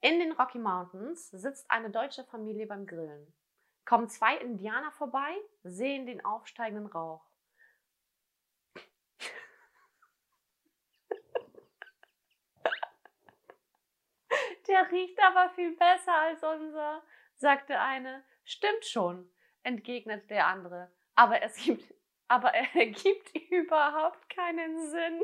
In den Rocky Mountains sitzt eine deutsche Familie beim Grillen. Kommen zwei Indianer vorbei, sehen den aufsteigenden Rauch. Der riecht aber viel besser als unser, sagte eine. Stimmt schon, entgegnete der andere. Aber es gibt, aber er ergibt überhaupt keinen Sinn.